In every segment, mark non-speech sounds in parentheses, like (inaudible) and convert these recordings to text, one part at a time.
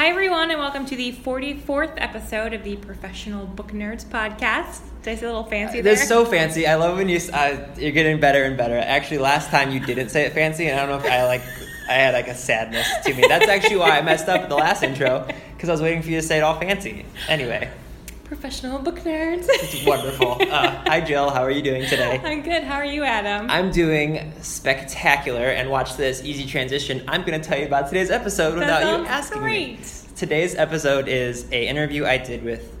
Hi, everyone, and welcome to the 44th episode of the Professional Book Nerds podcast. Did I say a little fancy there? That's so fancy. I love when you. Uh, you're getting better and better. Actually, last time you didn't say it fancy, and I don't know if I like. I had like a sadness to me. That's actually why I messed up the last intro because I was waiting for you to say it all fancy. Anyway. Professional book nerds. (laughs) It's wonderful. Uh, hi, Jill. How are you doing today? I'm good. How are you, Adam? I'm doing spectacular. And watch this easy transition. I'm going to tell you about today's episode that without you asking great. me. Today's episode is a interview I did with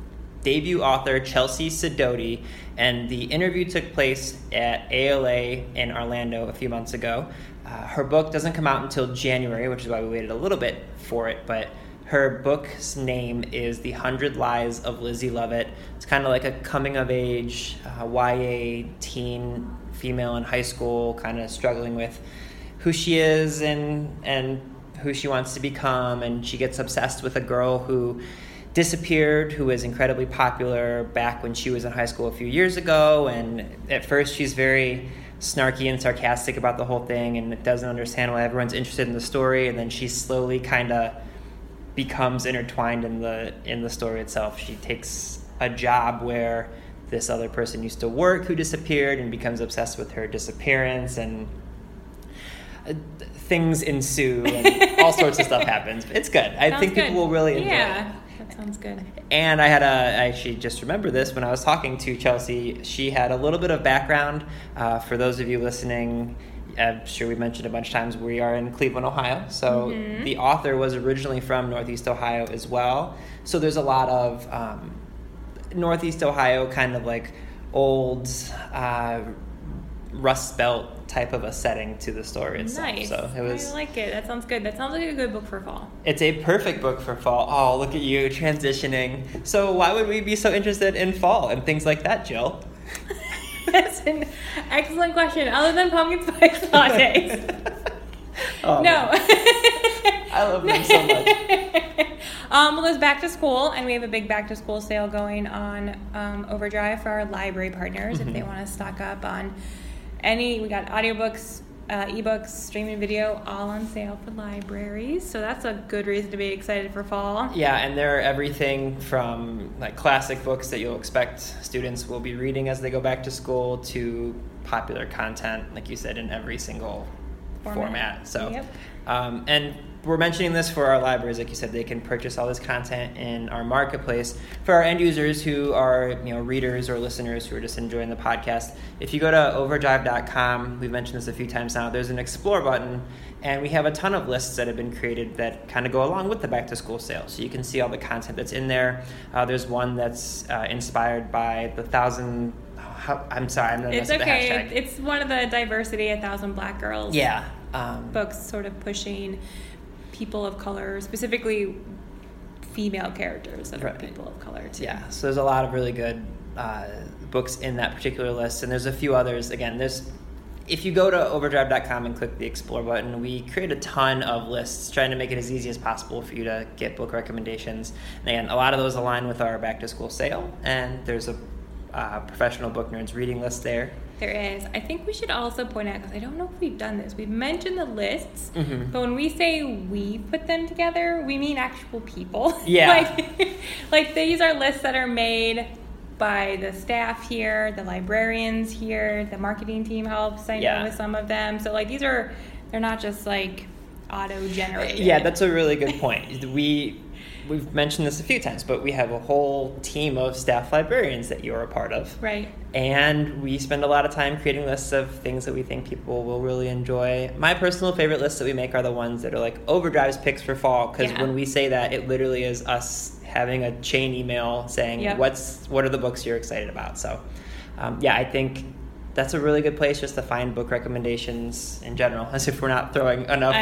debut author Chelsea Sedoti, and the interview took place at ALA in Orlando a few months ago. Uh, her book doesn't come out until January, which is why we waited a little bit for it, but her book's name is The Hundred Lies of Lizzie Lovett. It's kind of like a coming of age uh, YA teen female in high school, kind of struggling with who she is and and who she wants to become, and she gets obsessed with a girl who disappeared, who was incredibly popular back when she was in high school a few years ago. And at first, she's very snarky and sarcastic about the whole thing and doesn't understand why everyone's interested in the story. And then she slowly kind of becomes intertwined in the in the story itself. She takes a job where this other person used to work who disappeared and becomes obsessed with her disappearance and uh, things ensue and (laughs) all sorts of stuff happens. It's good. I Sounds think good. people will really enjoy Yeah, it. that sounds good. And I had a, I actually just remember this when I was talking to Chelsea. She had a little bit of background. Uh, for those of you listening, I'm sure we mentioned a bunch of times we are in Cleveland, Ohio. So Mm-hmm. the author was originally from Northeast Ohio as well. So there's a lot of um, Northeast Ohio kind of like old uh, Rust Belt type of a setting to the story itself. Nice. So it was. I like it. That sounds good. That sounds like a good book for fall. It's a perfect book for fall. Oh, look at you transitioning. So, why would we be so interested in fall and things like that, Jill? (laughs) That's an excellent question. Other than pumpkin spice (laughs) lattes. Oh, no. (laughs) I love them so much. um, well, it's back to school, and we have a big back to school sale going on um, Overdrive for our library partners if Mm-hmm. they want to stock up on any. We got audiobooks, uh, ebooks, streaming video, all on sale for libraries. So that's a good reason to be excited for fall. Yeah, and they're everything from like classic books that you'll expect students will be reading as they go back to school to popular content, like you said, in every single Format. format. So, Yep. um, and we're mentioning this for our libraries, like you said, they can purchase all this content in our marketplace. For our end users who are, you know, readers or listeners who are just enjoying the podcast, if you go to overdrive.com, we've mentioned this a few times now, there's an explore button, and we have a ton of lists that have been created that kind of go along with the back to school sale. So you can see all the content that's in there. Uh, there's one that's uh, inspired by the thousand. How, I'm sorry, I'm not It's okay. It's one of the diversity, a thousand black girls. yeah. Um, books sort of pushing people of color, specifically female characters that are Right. people of color too. Yeah, so there's a lot of really good uh, books in that particular list, and there's a few others. Again, there's if you go to overdrive.com and click the explore button, we create a ton of lists trying to make it as easy as possible for you to get book recommendations. And again, a lot of those align with our back to school sale, and there's a uh, professional book nerds reading list there. There is. I think we should also point out because I don't know if we've done this. We've mentioned the lists, Mhm. but when we say we put them together, we mean actual people. (laughs) Yeah. like, like these are lists that are made by the staff here, the librarians here, the marketing team helps. I know with some of them. So like these are, they're not just like auto generated. Yeah, that's a really good point. We we've mentioned this a few times, but we have a whole team of staff librarians that you're a part of. right. And we spend a lot of time creating lists of things that we think people will really enjoy. My personal favorite lists that we make are the ones that are like Overdrive's picks for fall, because Yeah. when we say that, it literally is us having a chain email saying Yep. what's what are the books you're excited about. So, um, yeah, I think that's a really good place just to find book recommendations in general, (laughs) as if we're not throwing enough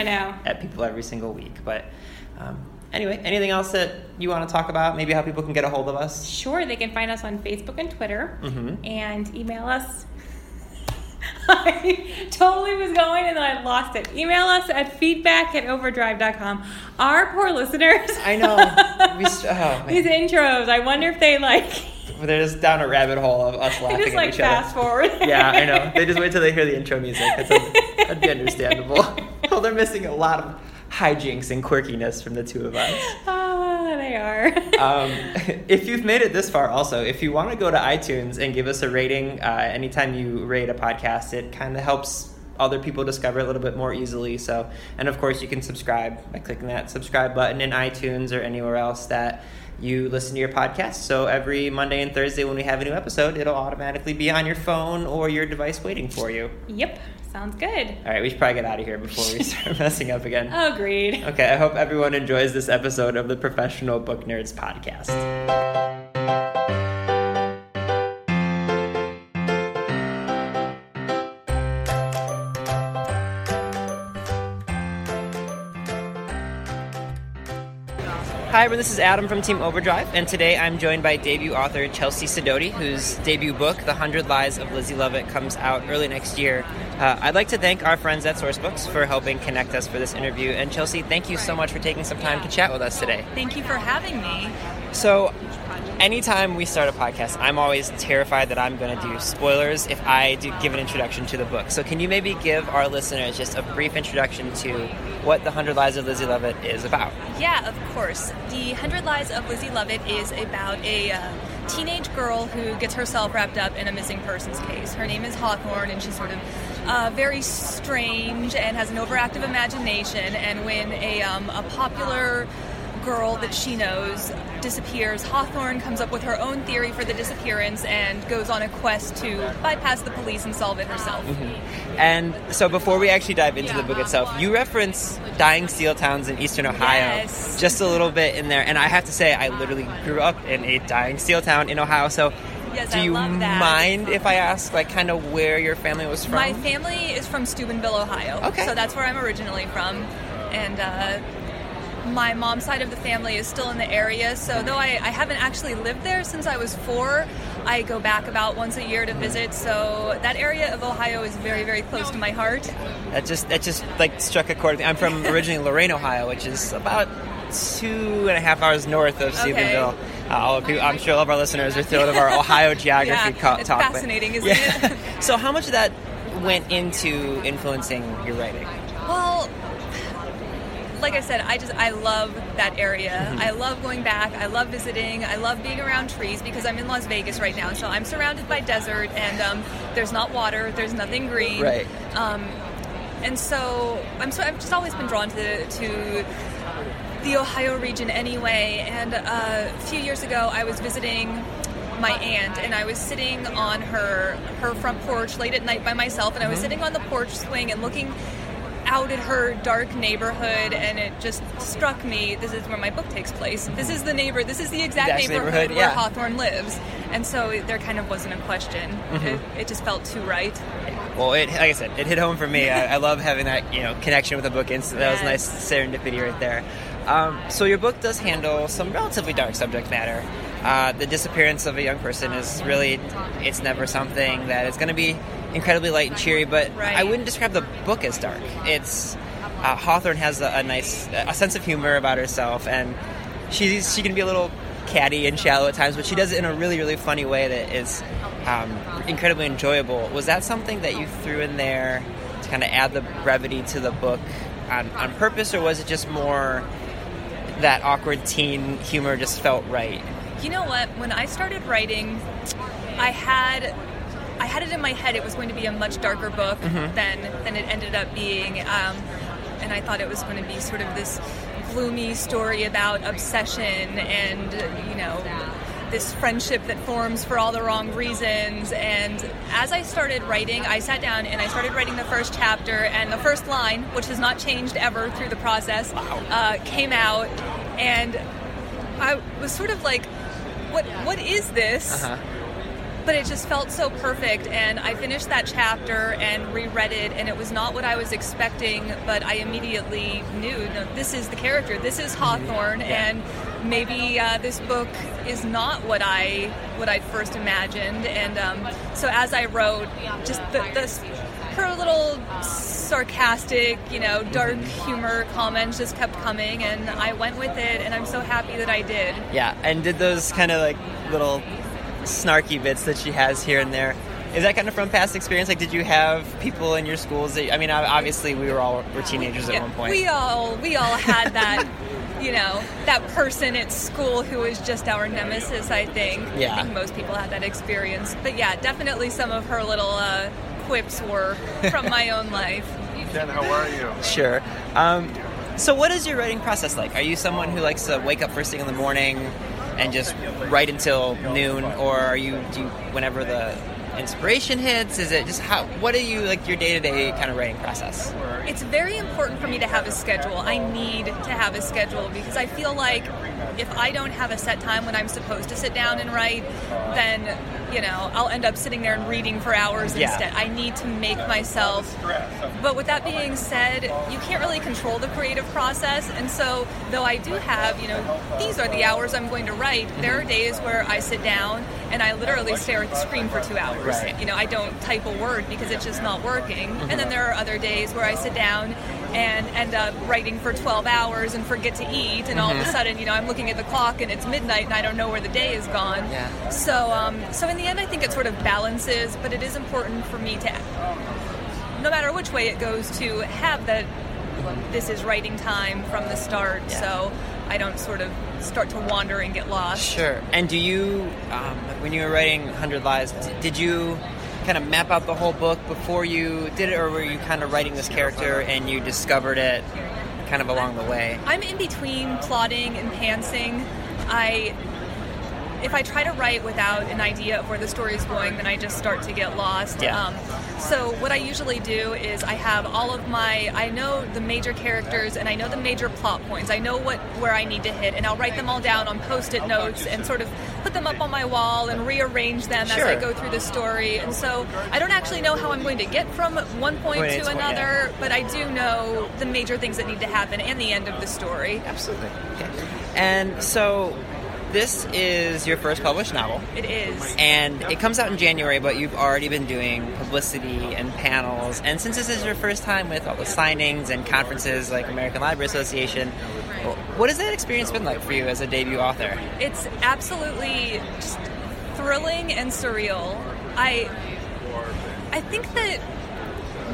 at people every single week. But um, anyway, anything else that you want to talk about? Maybe how people can get a hold of us? Sure, they can find us on Facebook and Twitter Mhm. and email us. (laughs) I totally was going and then I lost it. Email us at feedback at overdrive.com. Our poor listeners. I know. We st- oh. (laughs) These intros, I wonder if they like. (laughs) They're just down a rabbit hole of us laughing just at like each fast other. forward. Yeah, I know. They just wait till they hear the intro music. That's that'd be understandable. well, they're missing a lot of hijinks and quirkiness from the two of us. (laughs) Ah, they are. (laughs) Um, if you've made it this far, also, if you want to go to iTunes and give us a rating, uh, anytime you rate a podcast, it kind of helps other people discover it a little bit more easily. So, and of course, you can subscribe by clicking that subscribe button in iTunes or anywhere else that you listen to your podcast. So every Monday and Thursday when we have a new episode, it'll automatically be on your phone or your device waiting for you. yep, sounds good. All right, we should probably get out of here before we (laughs) start messing up again. Agreed. Okay, I hope everyone enjoys this episode of the Professional Book Nerds podcast. Hi, everyone. This is Adam from Team Overdrive, and today I'm joined by debut author Chelsea Sedoti, whose debut book, The Hundred Lies of Lizzie Lovett, comes out early next year. Uh, I'd like to thank our friends at Sourcebooks for helping connect us for this interview. And Chelsea, thank you so much for taking some time to chat with us today. Thank you for having me. So, anytime we start a podcast, I'm always terrified that I'm going to do spoilers if I do give an introduction to the book. So, can you maybe give our listeners just a brief introduction to what The Hundred Lies of Lizzie Lovett is about? Yeah, of course. The Hundred Lies of Lizzie Lovett is about a uh, teenage girl who gets herself wrapped up in a missing persons case. Her name is Hawthorne, and she's sort of uh, very strange and has an overactive imagination. And when a, um, a popular girl that she knows disappears, Hawthorne comes up with her own theory for the disappearance and goes on a quest to bypass the police and solve it herself. And so, before we actually dive into the book itself, you reference dying steel towns in eastern Ohio Yes. just a little bit in there. And I have to say, I literally grew up in a dying steel town in Ohio. So, Yes, do I you love that. mind if I ask, like, kind of where your family was from? My family is from Steubenville, Ohio. Okay. So that's where I'm originally from. And uh, my mom's side of the family is still in the area. So though I, I haven't actually lived there since I was four, I go back about once a year to visit. So that area of Ohio is very, very close to my heart. That just that just like struck a chord. with me. I'm from (laughs) originally Lorain, Ohio, which is about two and a half hours north of Okay. Steubenville. Uh, all I'm sure all of our listeners are thrilled of our (laughs) Ohio geography Yeah, co- it's talk. but- fascinating, isn't yeah. it? (laughs) so, how much of that went into influencing your writing? Well, like I said, I just I love that area. I love going back. I love visiting. I love being around trees because I'm in Las Vegas right now. So I'm surrounded by desert, and um, there's not water. There's nothing green. Right. Um, and so I'm so I've just always been drawn to to the Ohio region anyway. And uh, a few years ago, I was visiting my aunt, and I was sitting on her her front porch late at night by myself, and I was sitting on the porch swing and looking out at her dark neighborhood, and it just struck me. This is where my book takes place. This is the neighbor. This is the exact That's neighborhood, neighborhood, where yeah. Hawthorne lives, and so there kind of wasn't a question. It, it just felt too right. Well, it, like I said, it hit home for me. I, I love having that you know connection with the book. Instant. That was nice serendipity right there. Um, so your book does handle some relatively dark subject matter. Uh, the disappearance of a young person is really, it's never something that is going to be incredibly light and cheery. But Right. I wouldn't describe the book as dark. It's uh, Hawthorne has a, a nice, a sense of humor about herself, and she's she can be a little catty and shallow at times, but she does it in a really, really funny way that is um, incredibly enjoyable. Was that something that you threw in there to kind of add the brevity to the book on, on purpose, or was it just more that awkward teen humor just felt right? You know what? When I started writing, I had I had it in my head it was going to be a much darker book Mm-hmm. than than it ended up being, um, and I thought it was going to be sort of this gloomy story about obsession and you know this friendship that forms for all the wrong reasons. And as I started writing, I sat down and I started writing the first chapter, and the first line, which has not changed ever through the process, uh, came out, and I was sort of like, "What? What is this?" Uh-huh. But it just felt so perfect. And I finished that chapter and reread it, and it was not what I was expecting, but I immediately knew no, this is the character, this is Hawthorne, and maybe uh, this book is not what I what I first imagined. And um, so as I wrote, just the, the her little sarcastic, you know, dark humor comments just kept coming, and I went with it, and I'm so happy that I did. Yeah, and did those kind of like little snarky bits that she has here and there. Is that kind of from past experience? Like, did you have people in your schools? That, I mean, obviously, we were all were teenagers at yeah, one point. We all we all had that, (laughs) you know, that person at school who was just our nemesis. I think. Yeah. I think most people had that experience. But yeah, definitely some of her little uh, quips were from my (laughs) own life. Jen, how are you? Sure. Um, so, what is your writing process like? Are you someone who likes to wake up first thing in the morning and just write until noon, or are you do you, whenever the inspiration hits? Is it just how? What are you like your day to day kind of writing process? It's very important for me to have a schedule. I need to have a schedule because I feel like if I don't have a set time when I'm supposed to sit down and write, then you know I'll end up sitting there and reading for hours Yeah. instead. I need to make myself. But with that being said, you can't really control the creative process, and so though I do have, you know, these are the hours I'm going to write. There are mm-hmm. days where I sit down and I literally stare at the screen for two hours. Right. You know, I don't type a word because it's just not working. And then there are other days where I sit down and end up writing for 12 hours and forget to eat, and all of a sudden, you know, I'm looking at the clock and it's midnight and I don't know where the day is gone. Yeah. So, um, so in the end, I think it sort of balances, but it is important for me to, no matter which way it goes, to have that this is writing time from the start. Yeah. So I don't sort of start to wander and get lost. Sure. And do you, um, when you were writing Hundred Lies, d- did you kind of map out the whole book before you did it, or were you kind of writing this character and you discovered it kind of along the way? I'm in between plotting and pantsing. I if I try to write without an idea of where the story is going, then I just start to get lost. Yeah. Um, so what I usually do is I have all of my I know the major characters and I know the major plot points. I know what where I need to hit, and I'll write them all down on post-it notes and sort of put them up on my wall and rearrange them as I go through the story. And so I don't actually know how I'm going to get from one point Point A to to point, another, but I do know the major things that need to happen and the end of the story. Absolutely. Okay. And so, this is your first published novel. It is. And it comes out in January, but you've already been doing publicity and panels. And since this is your first time with all the signings and conferences like American Library Association, what has that experience been like for you as a debut author? It's absolutely just thrilling and surreal. I I think that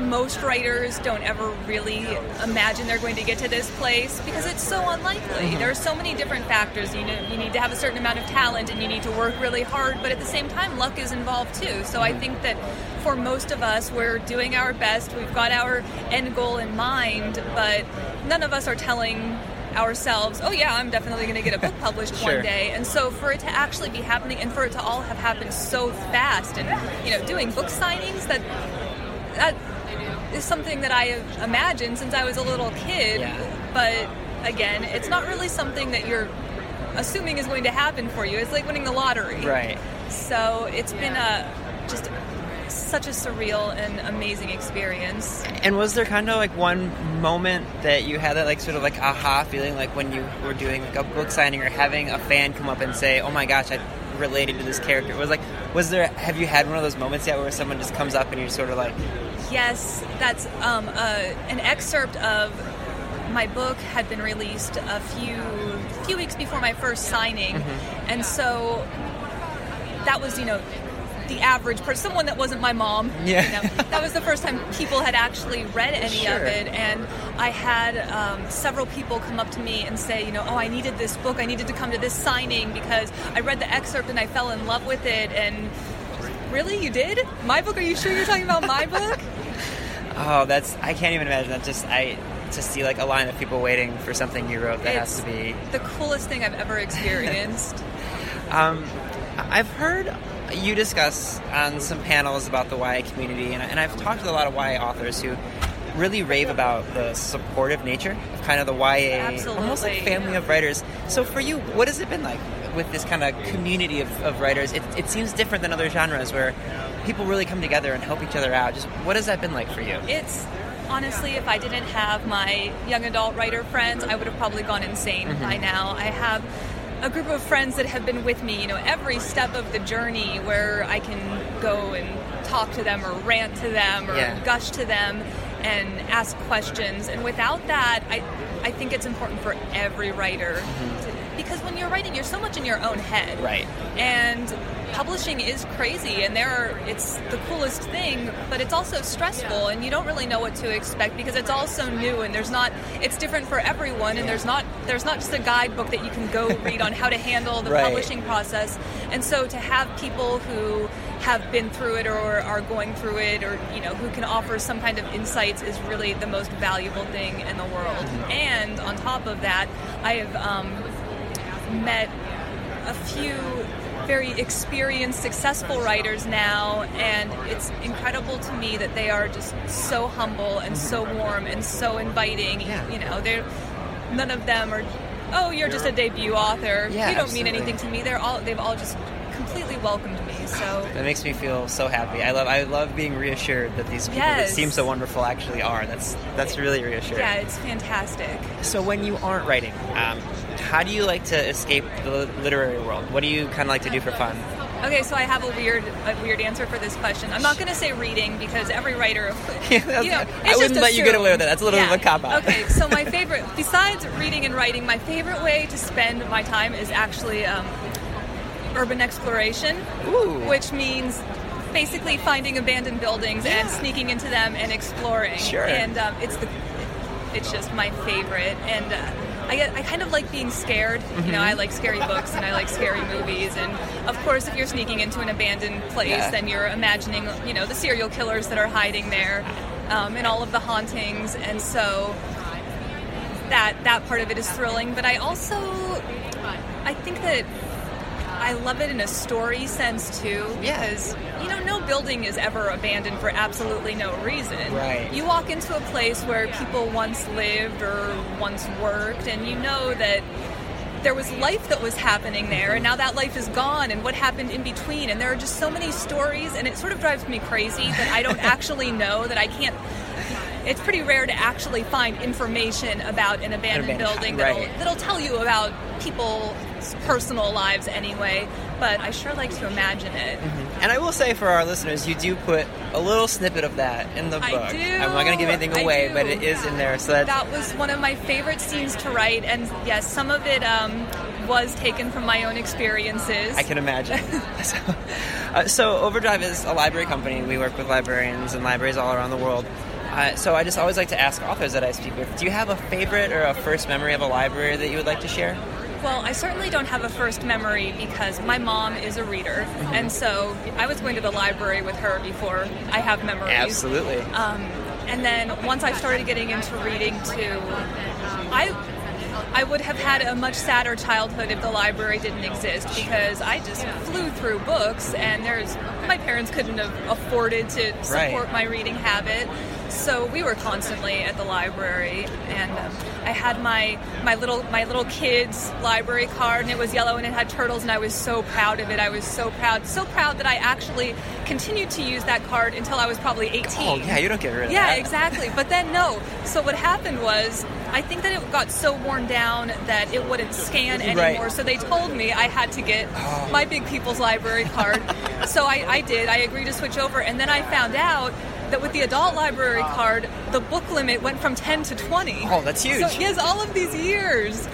most writers don't ever really imagine they're going to get to this place because it's so unlikely. Mm-hmm. There are so many different factors. You know, you need to have a certain amount of talent and you need to work really hard, but at the same time, luck is involved too. So I mm-hmm. think that for most of us, we're doing our best. We've got our end goal in mind, but none of us are telling ourselves, oh yeah, I'm definitely going to get a book (laughs) published Sure. one day. And so for it to actually be happening and for it to all have happened so fast and, you know, doing book signings, that that is something that I have imagined since I was a little kid. Yeah. But again, it's not really something that you're assuming is going to happen for you. It's like winning the lottery. Right. So it's been a just such a surreal and amazing experience. And was there kind of like one moment that you had that like sort of like aha feeling like when you were doing like a book signing or having a fan come up and say, "Oh my gosh, I related to this character." It was like was there have you had one of those moments yet where someone just comes up and you're sort of like, Yes, that's um, uh, an excerpt of my book had been released a few few weeks before my first signing, Mm-hmm. and so that was you know the average person, someone that wasn't my mom. (laughs) Yeah. you know, that was the first time people had actually read any Sure. of it, and I had um, several people come up to me and say, you know, oh, I needed this book, I needed to come to this signing because I read the excerpt and I fell in love with it, and. Really, you did? My book? Are you sure you're talking about my book? (laughs) "Oh, that's I can't even imagine that." Just I to see like a line of people waiting for something you wrote that has to be the coolest thing I've ever experienced. (laughs) Um, I've heard you discuss on some panels about the YA community, and, and I've talked to a lot of YA authors who really rave about the supportive nature of kind of the YA, almost like Absolutely. family of writers. So for you, what has it been like with this kind of community of, of writers? It, it seems different than other genres where people really come together and help each other out. Just what has that been like for you? It's honestly, if I didn't have my young adult writer friends, I would have probably gone insane Mm-hmm. by now. I have a group of friends that have been with me, you know, every step of the journey where I can go and talk to them or rant to them or Yeah. gush to them and ask questions. And without that, I, I think it's important for every writer. Because when you're writing, you're so much in your own head. Mm-hmm. Right. And publishing is crazy and there are it's the coolest thing but it's also stressful and you don't really know what to expect because it's all so new and there's not it's different for everyone and there's not there's not just a guidebook that you can go (laughs) read on how to handle the Right. publishing process and so to have people who have been through it or are going through it or you know who can offer some kind of insights is really the most valuable thing in the world and on top of that i have um, met a few very experienced, successful writers now, and it's incredible to me that they are just so humble and so warm and so inviting. Yeah. You know, they're none of them are, oh, you're just a debut author. Yeah, you don't mean anything to me. They're all they've all just completely welcomed me. So That makes me feel so happy. I love I love being reassured that these people that seem so wonderful actually are. That's that's really reassuring. yeah, it's fantastic. So when you aren't writing, um, how do you like to escape the literary world? What do you kind of like to do for fun? Okay, so I have a weird, a weird answer for this question. I'm not going to say reading because every writer, Yeah, (laughs) you know, I wouldn't let you get away with that. That's a little bit of a cop-out. Okay, so my (laughs) favorite, besides reading and writing, my favorite way to spend my time is actually um, urban exploration, Ooh. which means basically finding abandoned buildings and sneaking into them and exploring. Sure. And um, it's the, it's just my favorite, and. Uh, I, get, I kind of like being scared. You Mm-hmm. know, I like scary books and I like scary movies. And of course, if you're sneaking into an abandoned place, Yeah. then you're imagining, you know, the serial killers that are hiding there, um, and all of the hauntings. And so that that part of it is thrilling. But I also, I think that I love it in a story sense too, because you know, no building is ever abandoned for absolutely no reason. Right. You walk into a place where people once lived or once worked, and you know that there was life that was happening there, and now that life is gone, and what happened in between. And there are just so many stories, and it sort of drives me crazy that I don't (laughs) actually know that I can't. It's pretty rare to actually find information about an abandoned, abandoned building that'll, right. that'll tell you about people's personal lives anyway. But I sure like to imagine it. And I will say for our listeners, you do put a little snippet of that in the book. I do. I'm not going to give anything away, but it is in there. So That was one of my favorite scenes to write, and yes, some of it um, was taken from my own experiences. I can imagine. (laughs) (laughs) so, uh, so Overdrive is a library company. We work with librarians and libraries all around the world. Uh, so I just always like to ask authors that I speak with, do you have a favorite or a first memory of a library that you would like to share? Well, I certainly don't have a first memory because my mom is a reader, Mm-hmm. and so I was going to the library with her before I have memories. Absolutely. Um, and then once I started getting into reading too, I I would have had a much sadder childhood if the library didn't exist because I just flew through books and there's my parents couldn't have afforded to support Right. my reading habit. So we were constantly at the library, and um, I had my my little my little kids library card, and it was yellow, and it had turtles, and I was so proud of it. I was so proud, so proud that I actually continued to use that card until I was probably 18. oh, yeah, you don't get rid of Yeah, that. exactly. But then no. So what happened was I think that it got so worn down that it wouldn't scan Right. anymore. So they told me I had to get my Big People's Library card. so I, I did. I agreed to switch over, and then I found out that with the adult library ah. card, the book limit went from 10 to 20. Oh, that's huge. So yes, all of these years.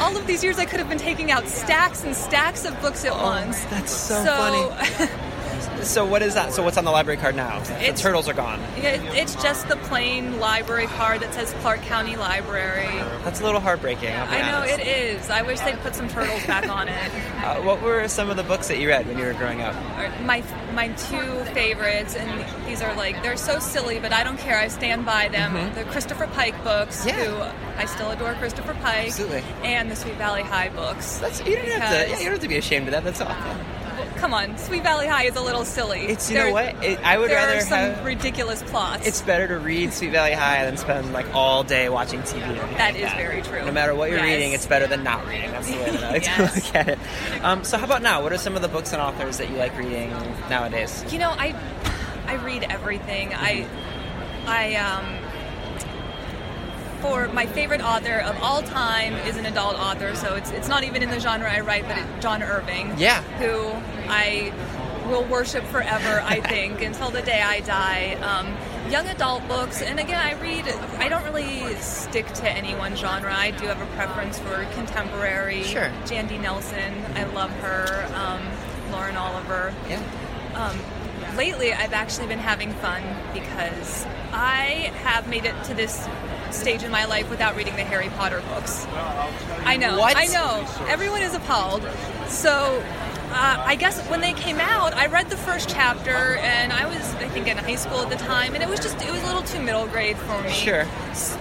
All of these years, I could have been taking out stacks and stacks of books at oh, once. Oh, that's so funny. (laughs) So what is that? So what's on the library card now? The turtles are gone. It- it's just the plain library card that says Clark County Library. That's a little heartbreaking. I'll I know honest. it is. I wish they'd put some turtles back on it. (laughs) Uh, what were some of the books that you read when you were growing up? My my two favorites, and these are like they're so silly, but I don't care. I stand by them. The Christopher Pike books, Mm-hmm. Yeah. who I still adore Christopher Pike, Absolutely. and the Sweet Valley High books. That's you don't have to. Yeah, you don't have to be ashamed of that. That's awesome. Come on, Sweet Valley High is a little silly. It's you There- know what it, I would there rather are some have. ridiculous plots. It's better to read Sweet Valley High than spend like all day watching TV. That like is very true. No matter what you're Yes. reading, it's better than not reading. That's the way that I (laughs) like to look at it. Um, so how about now? What are some of the books and authors that you like reading nowadays? You know, I I read everything. I I um for my favorite author of all time is an adult author, so it's it's not even in the genre I write, but it's John Irving. Yeah. Who I will worship forever, I (laughs) think, until the day I die. Um, young adult books, and again, I read. I don't really stick to any one genre. I do have a preference for contemporary. Sure. Jandy Nelson, I love her. Um, Lauren Oliver Yeah. um, lately I've actually been having fun because I have made it to this stage in my life without reading the Harry Potter books. I know. What? I know. Everyone is appalled. So uh, I guess when they came out, I read the first chapter, and I was, I think, in high school at the time, and it was just, it was a little too middle grade for me. Sure.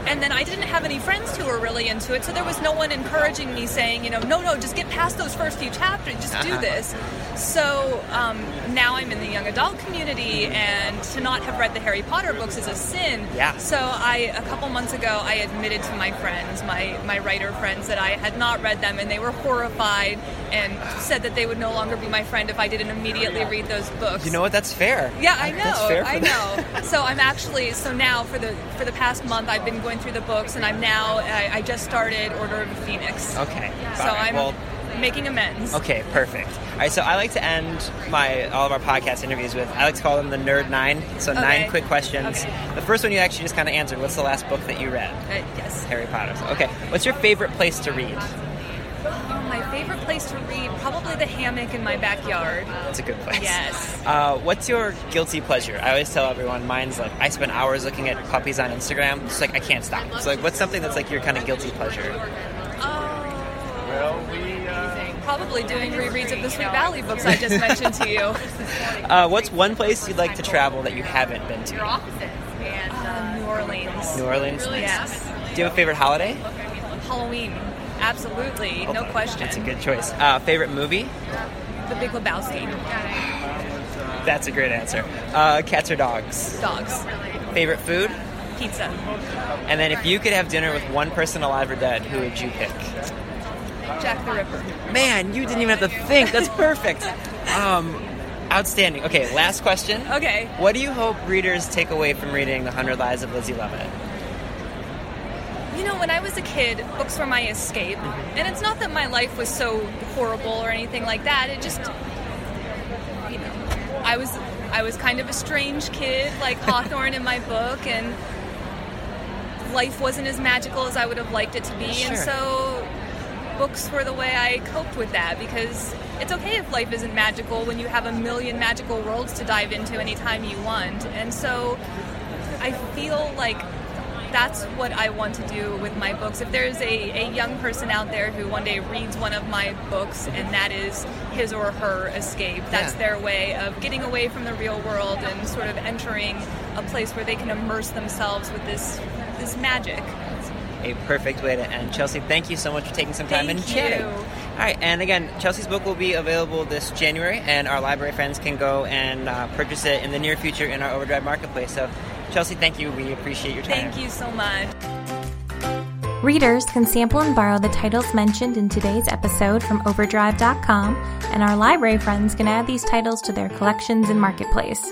And then I didn't have any friends who were really into it, so there was no one encouraging me saying, you know, no, no, just get past those first few chapters, just do Uh-huh. this. So um, now I'm in the young adult community, and to not have read the Harry Potter books is a sin. Yeah. So I, a couple months ago, I admitted to my friends, my my writer friends, that I had not read them, and they were horrified and said that they would no longer be my friend if I didn't immediately read those books. You know what? That's fair. Yeah, I know. That's fair for I know. so I'm actually so now for the for the past month I've been going through the books and I'm now I, I just started Order of the Phoenix. Okay. So right, I'm well, making amends. Okay, perfect. All right, so I like to end my all of our podcast interviews with I like to call them the Nerd Nine. So Okay. nine quick questions. Okay. The first one you actually just kind of answered. What's the last book that you read? Uh, yes. Harry Potter. Okay. What's your favorite place to read? Oh, my favorite place to read probably the hammock in my backyard. That's a good place. Yes. Uh, what's your guilty pleasure? I always tell everyone mine's like I spend hours looking at puppies on Instagram. It's like I can't stop. So like, what's something that's like your kind of guilty pleasure? Probably doing rereads of the Sweet Valley books I just mentioned to you. (laughs) Uh, what's one place you'd like to travel that you haven't been to? Your Uh, New Orleans. New Orleans. Yes. Do you have a favorite holiday? Halloween. Absolutely. No question. That's a good choice. Uh, favorite movie? The Big Lebowski. That's a great answer. Uh, cats or dogs? Dogs. Favorite food? Pizza. And then if you could have dinner with one person alive or dead, who would you pick? Jack the Ripper. Man, you didn't even have to think. That's perfect. Um, outstanding. Okay, last question. Okay. What do you hope readers take away from reading The Hundred Lies of Lizzie Lovett? You know, when I was a kid, books were my escape. And it's not that my life was so horrible or anything like that. It just you know, I was I was kind of a strange kid like (laughs) Hawthorne in my book and life wasn't as magical as I would have liked it to be. Sure. And so books were the way I coped with that because it's okay if life isn't magical when you have a million magical worlds to dive into anytime you want. And so I feel like that's what I want to do with my books. If there's a, a young person out there who one day reads one of my books and that is his or her escape, that's Yeah. their way of getting away from the real world and sort of entering a place where they can immerse themselves with this this magic. A perfect way to end. Chelsea, thank you so much for taking some time Thank and chatting. you. All right, and again, Chelsea's book will be available this January, and our library friends can go and uh, purchase it in the near future in our Overdrive Marketplace. So, Chelsea, thank you. We appreciate your time. Thank you so much. Readers can sample and borrow the titles mentioned in today's episode from Overdrive.com, and our library friends can add these titles to their collections in Marketplace.